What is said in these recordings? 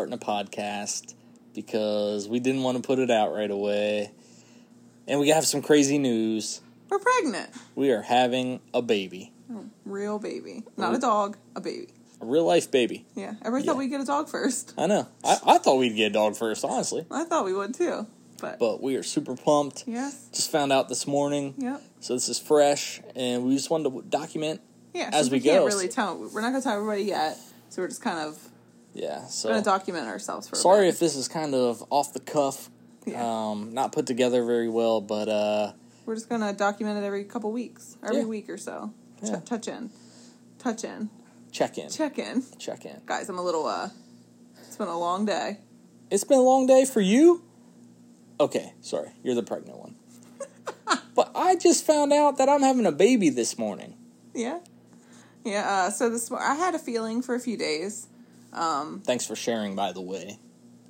starting a podcast because we didn't want to put it out right away. And we have some crazy news. We're pregnant. We are having a baby, Real baby. Not a dog, a baby. a real life baby. Yeah. Everybody Yeah. thought we'd get a dog first. I know. I, I thought we'd get a dog first, honestly. I thought we would too. But, But we are super pumped. yes. Just found out this morning. Yep. So this is fresh, and we just wanted to document. Yeah. As we can't go. really tell. We're not going to tell everybody yet. So we're just kind of Yeah. So going to document ourselves for a sorry bit. if this is kind of off the cuff, Yeah. um, not put together very well, but uh, We're just going to document it every couple weeks, every Yeah. week or so. Ch- Yeah. touch in. Touch in. check in, Check in. check in. Guys, I'm a little, uh, it's been a long day. It's been a long day for you. Okay, sorry, you're the pregnant one. but I just found out that I'm having a baby this morning. Yeah. Yeah. Uh, so this, morning, I had a feeling for a few days. Um, Thanks for sharing, by the way.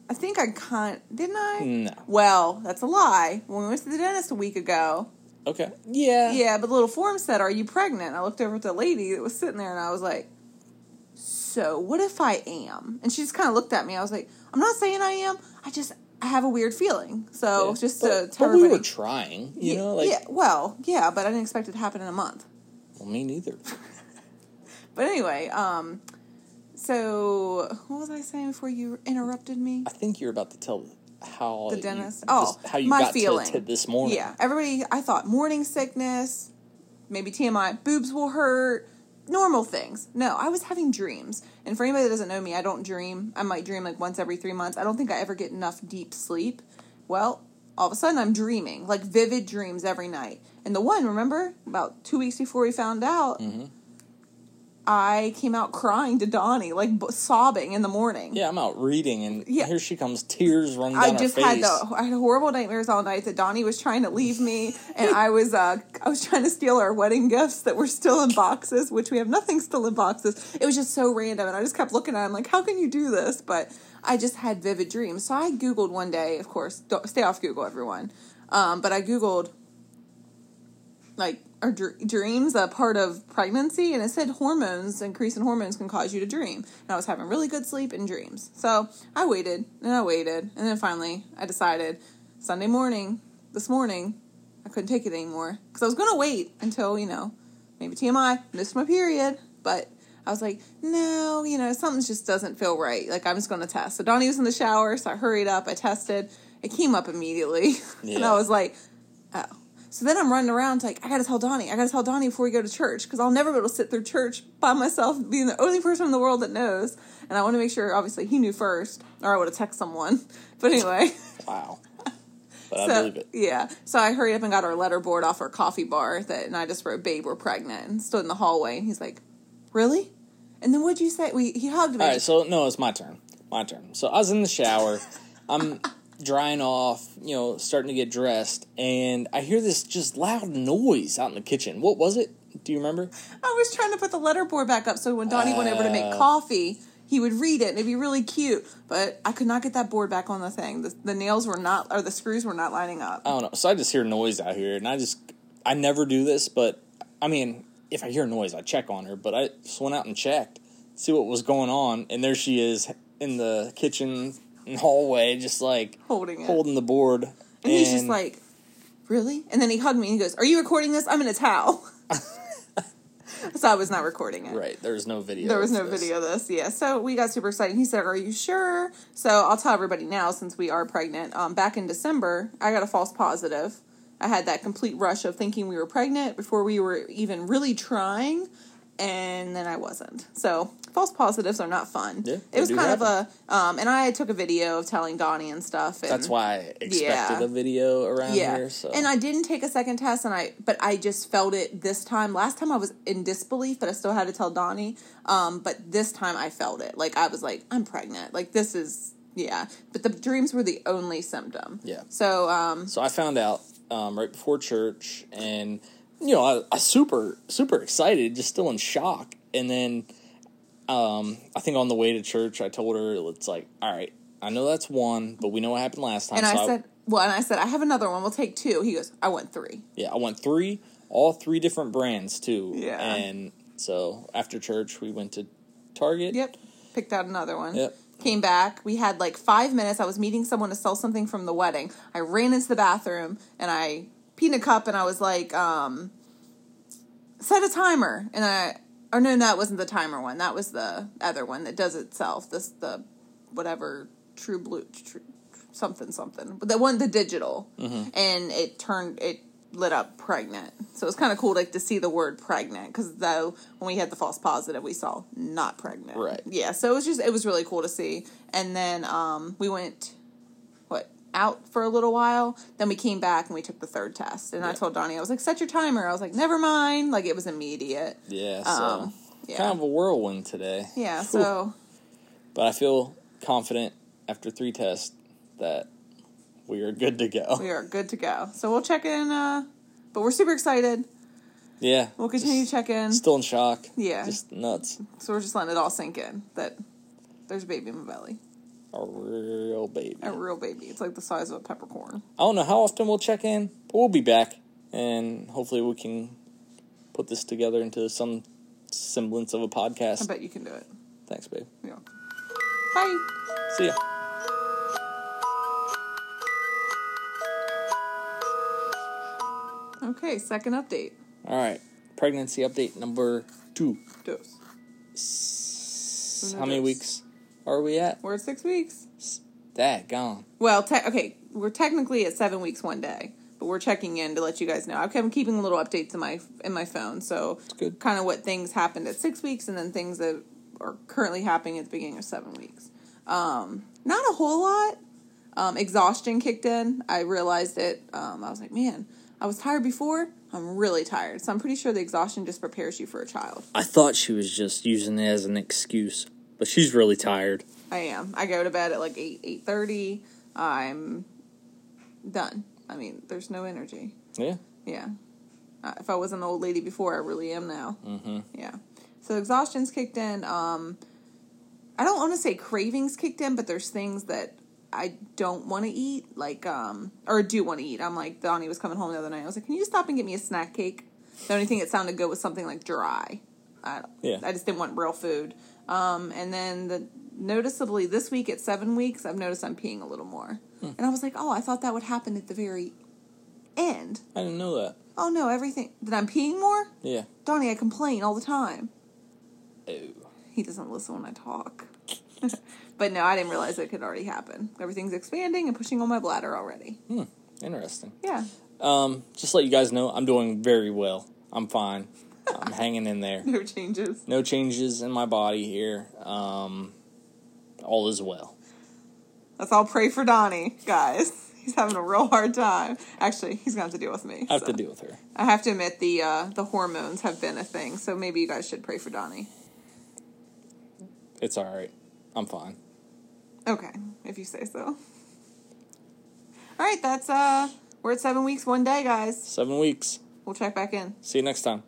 I think I kind didn't I? No. Well, that's a lie. When we went to the dentist a week ago, Okay. Yeah. yeah, but the little form said, "Are you pregnant?" I looked over at the lady that was sitting there, and I was like, "So what if I am?" And she just kind of looked at me. I was like, "I'm not saying I am. I just I have a weird feeling." So Yeah. just but, to tell but we were trying, you yeah, know, like yeah, well, yeah, but I didn't expect it to happen in a month. well, me neither. But anyway, um, so what was I saying before you interrupted me? I think you're about to tell how The you- dentist? this- Oh, how you my got feeling. to, to this morning. Yeah, everybody. I thought morning sickness, maybe TMI, boobs will hurt, normal things. No, I was having dreams. And for anybody that doesn't know me, I don't dream. I might dream like once every three months. I don't think I ever get enough deep sleep. Well, all of a sudden I'm dreaming, like vivid dreams every night. And the one, remember, about two weeks before we found out, Mm-hmm. I came out crying to Donnie, like b- sobbing in the morning. Yeah, I'm out reading, and Yeah. here she comes, tears running down I her just face. had the I had horrible nightmares all night that Donnie was trying to leave me, and I was uh I was trying to steal our wedding gifts that were still in boxes, which we have nothing still in boxes. It was just so random, and I just kept looking at him like, how can you do this? But I just had vivid dreams. So I googled one day, of course, don't, stay off Google, everyone. Um, but I googled like are dr- dreams a part of pregnancy? And it said hormones increase in hormones can cause you to dream. And i was having really good sleep and dreams. So i waited and i waited. And then finally i decided sunday morning this morning i couldn't take it anymore. Because i was going to wait until you know maybe tmi missed my period. But i was like no you know something just doesn't feel right. Like i'm just going to test. So donnie was in the shower so i hurried up i tested. It came up immediately. And i was like so then I'm running around like I gotta tell Donnie, I gotta tell Donnie before we go to church because I'll never be able to sit through church by myself, being the only person in the world that knows. And I want to make sure, obviously, he knew first, or I would have texted someone. But anyway, Wow. But I so believe it. yeah, so I hurried up and got our letter board off our coffee bar that, and I just wrote, "Babe, we're pregnant," and stood in the hallway. And he's like, "Really?" And then what'd you say? We he hugged me. All right, so no, it's my turn. My turn. So I was in the shower. I'm drying off, you know, starting to get dressed, and I hear this just loud noise out in the kitchen. What was it? Do you remember? I was trying to put the letter board back up so when Donnie went over to make Uh. coffee, he would read it and it'd be really cute. But I could not get that board back on the thing. The, the nails were not, or the screws were not lining up. I don't know. So I just hear noise out here, and I just I never do this, but I mean, if I hear noise, I check on her. But I just went out and checked, see what was going on, and there she is in the kitchen hallway, just like Holding it. holding the board. and he's just like, really? And then he hugged me and he goes, Are you recording this? I'm in a towel. so I was not recording it. right. There was no video. There was no this. video of this, yeah. So we got super excited. He said, "Are you sure?" So I'll tell everybody now, since we are pregnant. Um, back in December, I got a false positive. I had that complete rush of thinking we were pregnant before we were even really trying, and then I wasn't. So false positives are not fun. Yeah, it was kind of a, um, and I took a video of telling Donnie and stuff. And That's why I expected Yeah. a video around yeah. here. So And I didn't take a second test, and I but I just felt it this time. Last time I was in disbelief, but I still had to tell Donnie. Um, but this time I felt it. Like I was like, I'm pregnant. Like this is yeah. But the dreams were the only symptom. Yeah. So um, So I found out um, right before church, and you know, I, I super super excited, just still in shock. And then um, I think on the way to church, I told her it's like, all right, I know that's one, but we know what happened last time. and so I said, well, and I said I have another one. We'll take two. He goes, I want three. yeah, I want three, all three different brands too. Yeah. And so after church, we went to Target. Yep. picked out another one. Yep. Came back. We had like five minutes. I was meeting someone to sell something from the wedding. I ran into the bathroom and I a cup and I was like, um, set a timer. And I, or no, no, it wasn't the timer one. That was the other one that does itself. This, the, whatever, True Blue, true, something, something. But the one, the digital. And it turned, it lit up pregnant. So it was kind of cool like to see the word pregnant because though when we had the false positive, we saw not pregnant. Right. Yeah. So it was just it was really cool to see. And then um, we went out for a little while. Then we came back and we took the third test. And I told Donnie I was like, set your timer. I was like, never mind. Like it was immediate. Yeah, so Um, yeah. kind of a whirlwind today. Yeah. Whew. So But I feel confident after three tests that we are good to go. we are good to go. So we'll check in. Uh, but we're super excited. Yeah. We'll continue to check in. Still in shock. Yeah. Just nuts. So we're just letting it all sink in that there's a baby in my belly. A real baby. A real baby. It's like the size of a peppercorn. I don't know how often we'll check in, but we'll be back. And hopefully we can put this together into some semblance of a podcast. I bet you can do it. Thanks, babe. Yeah. Bye. See ya. Okay, second update. All right. Pregnancy update number two. Dose. How many dose. weeks are we at? We're at six weeks. That gone. Well, te- okay, we're technically at seven weeks one day, but we're checking in to let you guys know. I'm keeping little updates in my in my phone, so good. kind of what things happened at six weeks, and then things that are currently happening at the beginning of seven weeks. Um, not a whole lot. Um, exhaustion kicked in. I realized it. Um, I was like, man, I was tired before. I'm really tired, so I'm pretty sure the exhaustion just prepares you for a child. I thought she was just using it as an excuse, but she's really tired. I am. I go to bed at like eight eight thirty. I'm done. I mean, there's no energy. Yeah. Yeah. Uh, if I was an old lady before, I really am now. Mm-hmm. Yeah. So exhaustion's kicked in. Um, I don't want to say cravings kicked in, but there's things that I don't want to eat, like um, or do want to eat. I'm like Donnie was coming home the other night. I was like, "Can you stop and get me a snack cake?" The only thing that sounded good was something like dry. I, Yeah. I just didn't want real food. Um, and then the noticeably this week at seven weeks, I've noticed I'm peeing a little more. And I was like, "Oh, I thought that would happen at the very end." I didn't know that. Oh no, everything. that I'm peeing more? Yeah. Donnie, I complain all the time. Oh. He doesn't listen when I talk. but no, I didn't realize it could already happen. Everything's expanding and pushing on my bladder already. Hmm. Interesting. Yeah. Um, just to let you guys know, I'm doing very well. I'm fine. I'm hanging in there. No changes. No changes in my body here. Um, all is well. Let's all pray for Donnie, guys. He's having a real hard time. Actually, he's gonna have to deal with me. I have so. to deal with her. I have to admit the uh, the hormones have been a thing, so maybe you guys should pray for Donnie. It's all right. I'm fine. Okay, if you say so. All right, that's uh, we're at seven weeks, one day, guys. Seven weeks. We'll check back in. See you next time.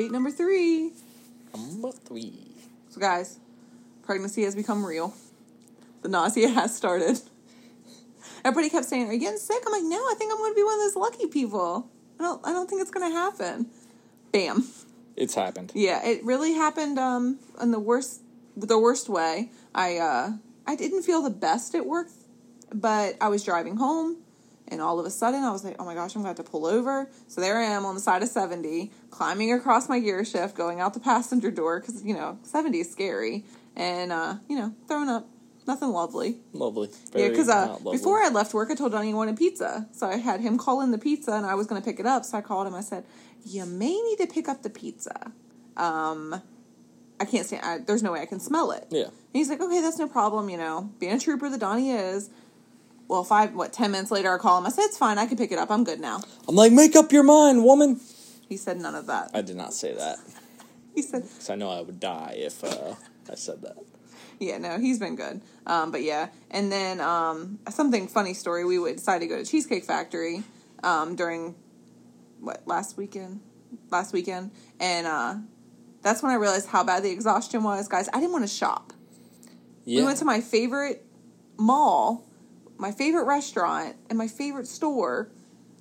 Update number three. Number three. So, guys, pregnancy has become real. The nausea has started. Everybody kept saying, "Are you getting sick?" I'm like, "No, I think I'm going to be one of those lucky people. I don't. I don't think it's going to happen." Bam. It's happened. Yeah, it really happened. Um, in the worst, the worst way. I uh, I didn't feel the best at work, but I was driving home, and all of a sudden I was like, "Oh my gosh, I'm going to have to pull over." So there I am on the side of seventy, climbing across my gear shift, going out the passenger door because you know seventy is scary, and uh, you know throwing up. Nothing lovely. Lovely. Yeah, because uh, before I left work, I told Donnie I wanted pizza. So I had him call in the pizza, and I was going to pick it up. So I called him. I said, "You may need to pick up the pizza. Um, I can't stand. I, there's no way I can smell it." Yeah. And he's like, "Okay, that's no problem. You know, being a trooper that Donnie is." Well, five what ten minutes later, I call him. I said, "It's fine. I can pick it up. I'm good now." I'm like, make up your mind, woman. He said none of that. I did not say that He said, because I know I would die if uh, I said that. Yeah, no, he's been good. Um, but yeah, and then um, something funny story. We would decide to go to Cheesecake Factory um, during what last weekend, last weekend, and uh, that's when I realized how bad the exhaustion was, guys. I didn't want to shop. Yeah. We went to my favorite mall, my favorite restaurant, and my favorite store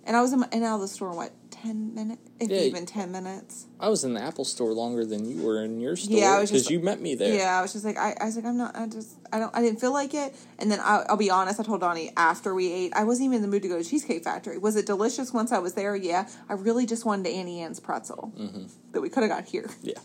And I was in, my, in out of the store what ten minutes, if Yeah. even ten minutes. I was in the Apple store longer than you were in your store. Yeah, because you met me there. Yeah, I was just like, I, I was like, I'm not, I just, I don't, I didn't feel like it. And then I, I'll be honest, I told Donnie after we ate, I wasn't even in the mood to go to Cheesecake Factory. Was it delicious once I was there? Yeah. I really just wanted Auntie Anne's pretzel Mm-hmm. that we could have got here. Yeah.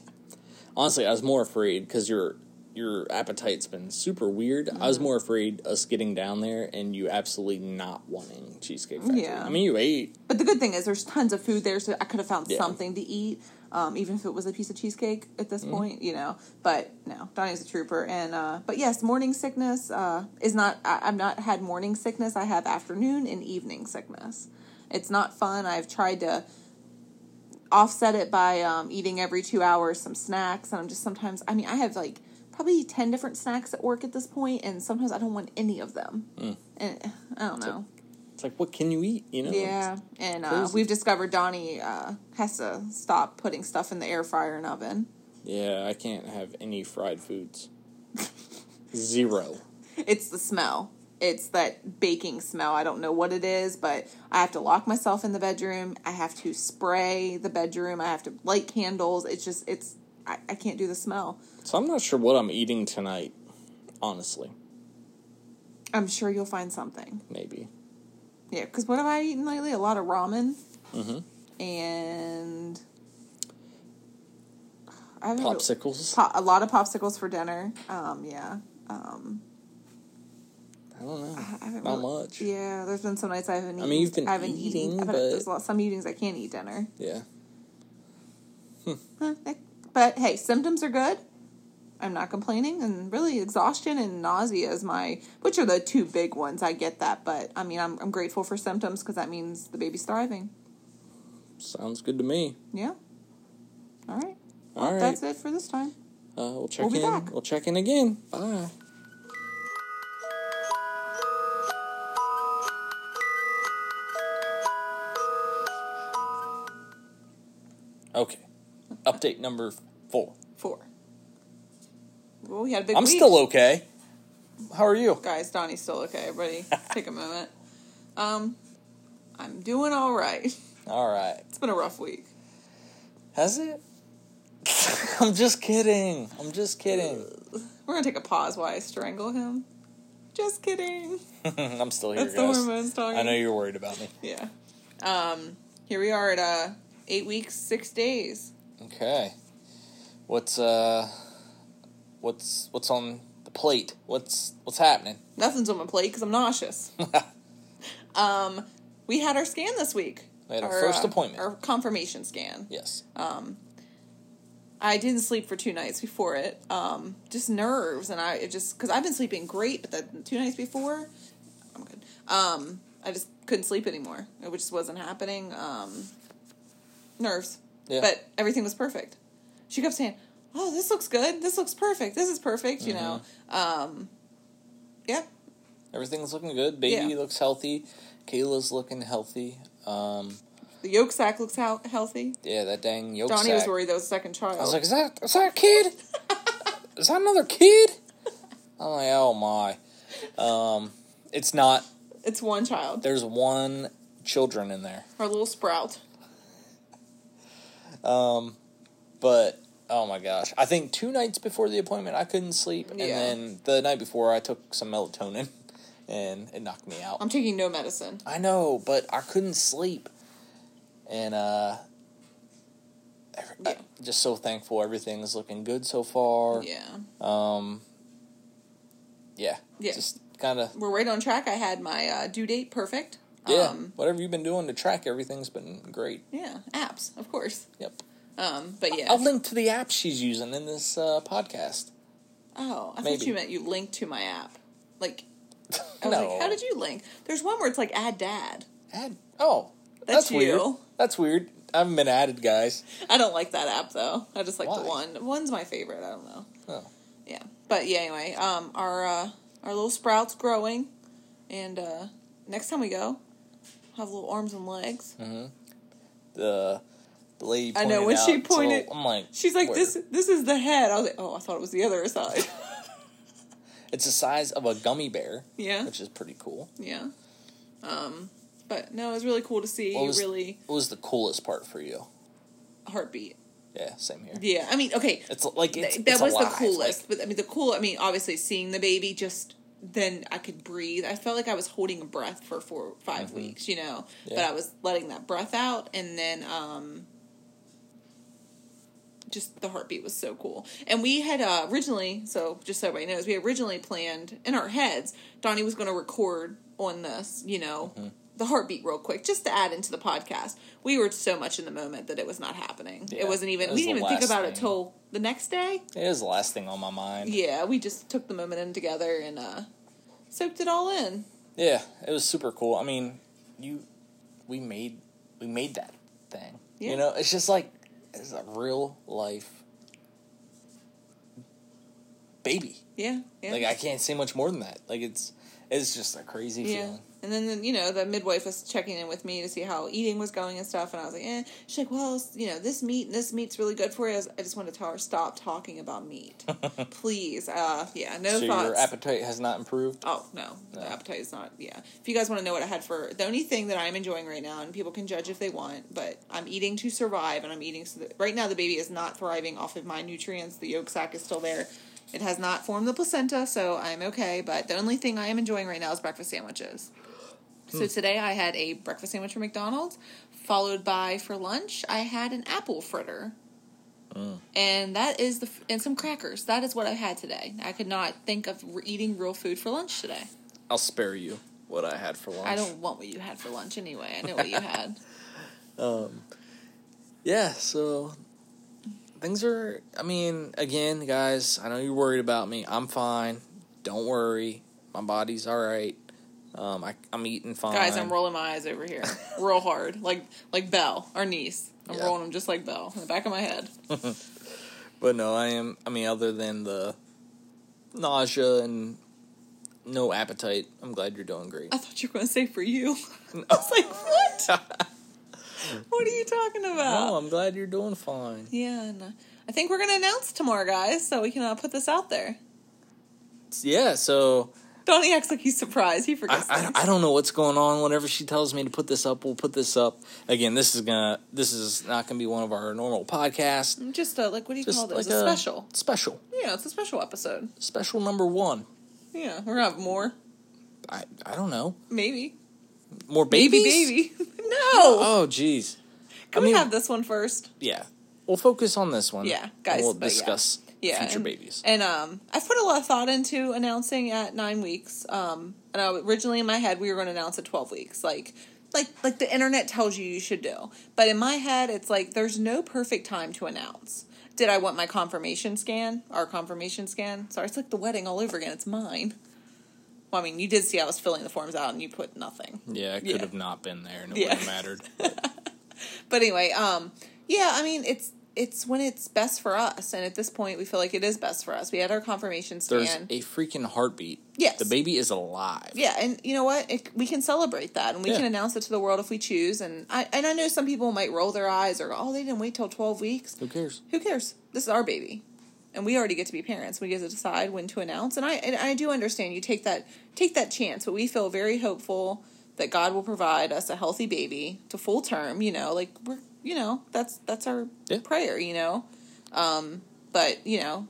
Honestly, I was more afraid because your your appetite's been super weird. I Mm-hmm. was more afraid us getting down there and you absolutely not wanting cheesecake factory. Yeah. I mean, you ate. But the good thing is there's tons of food there, so I could have found Yeah. something to eat, um, even if it was a piece of cheesecake at Mm-hmm. this point, you know. But no, Donnie's a trooper, and uh, but yes, morning sickness uh, is not. I, I've not had morning sickness. I have afternoon and evening sickness. It's not fun. I've tried to offset it by um, eating every two hours some snacks, and I'm just sometimes. I mean, I have like probably ten different snacks at work at this point, and sometimes I don't want any of them. Mm. And I don't know. It's like, what can you eat? You know? Yeah, and uh, we've discovered Donnie uh, has to stop putting stuff in the air fryer and oven. Yeah, I can't have any fried foods. Zero. It's the smell. It's that baking smell. I don't know what it is, but I have to lock myself in the bedroom. I have to spray the bedroom. I have to light candles. It's just it's I, I can't do the smell. So I'm not sure what I'm eating tonight. Honestly, I'm sure you'll find something. maybe. Yeah, because what have I eaten lately? A lot of ramen Mm-hmm. and I really- Popsicles. Po- a lot of popsicles for dinner. Um, yeah. Um, I don't know. I haven't Not really- much. Yeah, there's been some nights I haven't. I mean, you've been I haven't eating, eaten, but- there's a lot, some evenings I can't eat dinner. Yeah. Huh, eh, But hey, symptoms are good. I'm not complaining, and really exhaustion and nausea is my, which are the two big ones. I get that, but I mean, I'm I'm grateful for symptoms because that means the baby's thriving. Sounds good to me. Yeah. All right. All right. That's it for this time. Uh, we'll check We'll in. back. We'll check in again. Bye. Okay. Update number four. Four. Well, we had a big. I'm week. still okay. How are you? guys. Donnie's still okay. Everybody, take a moment. Um, I'm doing all right. All right. It's been a rough week. Has it? I'm just kidding. I'm just kidding. We're gonna take a pause while I strangle him. Just kidding. I'm still here, That's the guys. hormones talking. I know you're worried about me. Yeah. Um. Here we are at uh eight weeks, six days. Okay. What's uh what's what's on the plate? What's what's happening? Nothing's on my plate because I'm nauseous. um, we had our scan this week. We had our first appointment. Our confirmation scan. yes. Um I didn't sleep for two nights before it. Um, just nerves, and I it just because I've been sleeping great, but the two nights before, I'm good. Um, I just couldn't sleep anymore. It just wasn't happening. Um, nerves, Yeah. but everything was perfect. She kept saying, "Oh, this looks good. This looks perfect. This is perfect." You know. Mm-hmm. Um, yeah, Everything's looking good. Baby Yeah. looks healthy. Kayla's looking healthy. Um the yolk sac looks hea- healthy. yeah, that dang yolk Donnie sac. was worried that was a second child. I was like, is that is that a kid? is that another kid? I'm like, oh my. Um it's not it's one child, there's one children in there. our little sprout. Um, but oh my gosh, I think two nights before the appointment I couldn't sleep, and Yeah. then the night before I took some melatonin, and it knocked me out. I'm taking no medicine. I know, but I couldn't sleep, and uh, every, Yeah. I'm just so thankful everything's looking good so far. Yeah. Um, yeah, Yeah. just kind of we're right on track. I had my uh, due date perfect. Yeah. Um, Whatever you've been doing to track everything's been great. yeah. Apps, of course. Yep. Um, but yeah. I'll link to the app she's using in this uh, podcast. oh, I thought you meant you linked to my app. Like, I was no. like, how did you link? There's one where it's like add dad. Add, oh, That's that's, weird. you. That's weird. I haven't been added, guys. I don't like that app though. I just like the one. One's my favorite. I don't know. Oh. Yeah. But yeah. Anyway, um, our uh, our little sprouts growing, and uh, next time we go, have little arms and legs. The, the lady I know, when she pointed- little- I'm like, She's like, where? this this is the head. I was like, oh, I thought it was the other side. It's the size of a gummy bear, yeah. which is pretty cool. Yeah. Um, But no, it was really cool to see. What was, really what was the coolest part for you? heartbeat. Yeah, same here. Yeah, I mean, okay, It's like it's, Th- that it's was alive, the coolest. like- but I mean, the cool. I mean, obviously, seeing the baby just then I could breathe. I felt like I was holding a breath for four, 5 weeks, you know. But Mm-hmm. I was letting that breath out, and then um, just the heartbeat was so cool. And we had uh, originally, so just so everybody knows, we originally planned in our heads. Donnie was going to record on this, you know. Mm-hmm. The heartbeat, real quick, just to add into the podcast. We were so much in the moment that it was not happening. Yeah, it wasn't even. it we didn't even think about it till the next day. It was the last thing on my mind. Yeah, we just took the moment in together and uh, soaked it all in. Yeah, it was super cool. I mean, you, we made, we made that thing. Yeah. You know, it's just like it's a real life baby. Yeah, yeah, Like I can't say much more than that. Like it's, it's just a crazy yeah. feeling. And then you know the midwife was checking in with me to see how eating was going and stuff, and I was like, eh. She's like, well, you know, this meat and this meat's really good for you. I, was, I just want to tell her stop talking about meat, please. Uh, yeah, no so thoughts. your appetite has not improved. Oh no, the No. appetite is not. Yeah, if you guys want to know what I had for the only thing that I'm enjoying right now, and people can judge if they want, but I'm eating to survive, and I'm eating so that right now the baby is not thriving off of my nutrients. The yolk sac is still there. It has not formed the placenta, so I'm okay. But the only thing I am enjoying right now is breakfast sandwiches. So today I had a breakfast sandwich from McDonald's, followed by for lunch I had an apple fritter. And that is the and some crackers. That is what I had today. I could not think of eating real food for lunch today. I'll spare you what I had for lunch. I don't want what you had for lunch anyway. I know what you had. um, Yeah, so things are. I mean, again, guys, I know you're worried about me. I'm fine. Don't worry. My body's all right. Um, I, I'm eating fine. Guys, I'm rolling my eyes over here, real hard, like like Belle, our niece. I'm Yeah. rolling them just like Belle in the back of my head. But no, I am. I mean, other than the nausea and no appetite, I'm glad you're doing great. I thought you were going to say for you. I was like, what? what are you talking about? no, I'm glad you're doing fine. Yeah, and uh, I think we're going to announce tomorrow, guys, so we can uh, put this out there. Yeah, so Donnie acts like he's surprised. He forgets I, things. I don't know what's going on. Whenever she tells me to put this up, we'll put this up. Again, this is gonna this is not gonna be one of our normal podcasts. Just uh, like what do you Just call like this? a special. Special. Yeah, it's a special episode. Special number one. Yeah, we're gonna have more. I I don't know. Maybe. More babies. Maybe, baby. no. Oh, jeez. Can I we mean- have this one first? Yeah. We'll focus on this one. Yeah, guys, We'll discuss. yeah. Yeah, future and, babies. And um, I've put a lot of thought into announcing at nine weeks. Um, and I, originally in my head we were going to announce at twelve weeks, like like like the internet tells you you should do. But in my head, it's like there's no perfect time to announce. Did I want my confirmation scan? Our confirmation scan? Sorry, it's like the wedding all over again. It's mine. Well, I mean, you did see I was filling the forms out, and you put nothing. yeah, I could yeah. have not been there, and it Yeah. wouldn't have mattered. But anyway, um, yeah, I mean, it's it's when it's best for us, and at this point, we feel like it is best for us. We had our confirmation There's a freaking heartbeat. Yes. The baby is alive. Yeah, and you know what? It, we can celebrate that, and we Yeah. can announce it to the world if we choose. And I and I know some people might roll their eyes or oh, they didn't wait till twelve weeks. Who cares? Who cares? This is our baby, and we already get to be parents. We get to decide when to announce. And I and I do understand you take that take that chance, but we feel very hopeful that God will provide us a healthy baby to full term. You know, like we're you know that's that's our Yeah. prayer. You know, um, but you know,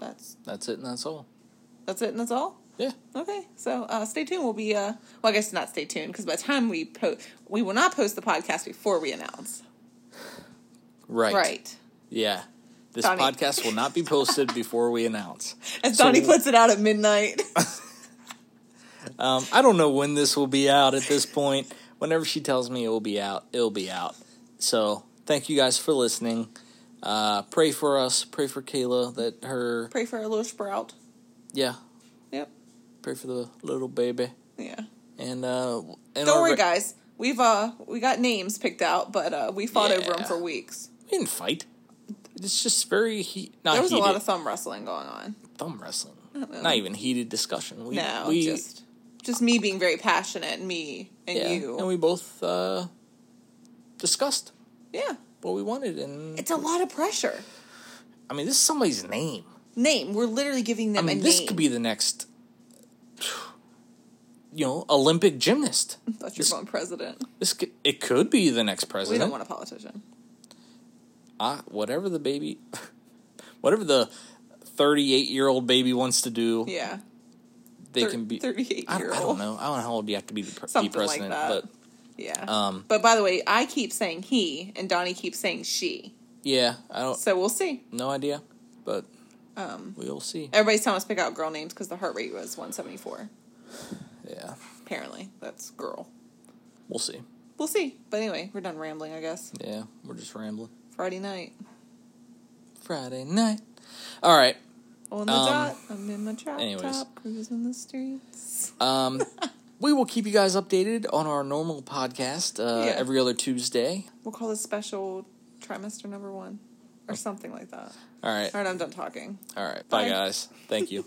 that's That's it, and that's all. that's it, and that's all. Yeah. Okay, so uh, stay tuned. We'll be uh, well, I guess not stay tuned because by the time we post, we will not post the podcast before we announce. Right. Right. Yeah. This Donnie. podcast will not be posted before we announce. As So- puts it out at midnight. Um, I don't know when this will be out at this point. Whenever she tells me it will be out, it'll be out. So thank you guys for listening. Uh, pray for us. Pray for Kayla that her Pray for a little sprout. yeah. Yep. Pray for the little baby. Yeah. And uh, and Don't our- worry, guys. We've uh we got names picked out, but uh we fought over them for weeks. We didn't fight. It's just very heat. Not There was heated. a lot of thumb wrestling going on. thumb wrestling. Not even heated discussion. We, no, we, just just me being very passionate, and me and yeah, you. and we both uh, discussed yeah, what we wanted, and it's a lot of pressure. I mean, this is somebody's name. Name. We're literally giving I them mean, a this name. could be the next you know, Olympic gymnast. I thought you were going president. This could, it could be the next president. We don't want a politician. Ah, whatever the baby, whatever the thirty-eight-year-old baby wants to do, Yeah. they Thir- can be. 38 I, year I don't know. I don't know how old you have to be to be Something like president, that. but Yeah. Um, but by the way, I keep saying he, and Donnie keeps saying she. yeah, I don't. So we'll see. No idea, but Um, we'll see. everybody's telling us to pick out girl names because the heart rate was 174. Yeah, Apparently, that's girl. we'll see. We'll see. But anyway, we're done rambling, I guess. Yeah, we're just rambling. Friday night. Friday night. All right. On the Um, dot, I'm in my drop anyways. top, cruising the streets. Um, we will keep you guys updated on our normal podcast uh, Yeah. every other Tuesday. We'll call this special trimester number one, or something like that. All right. All right, I'm done talking. All right. Bye, Bye. guys. Thank you.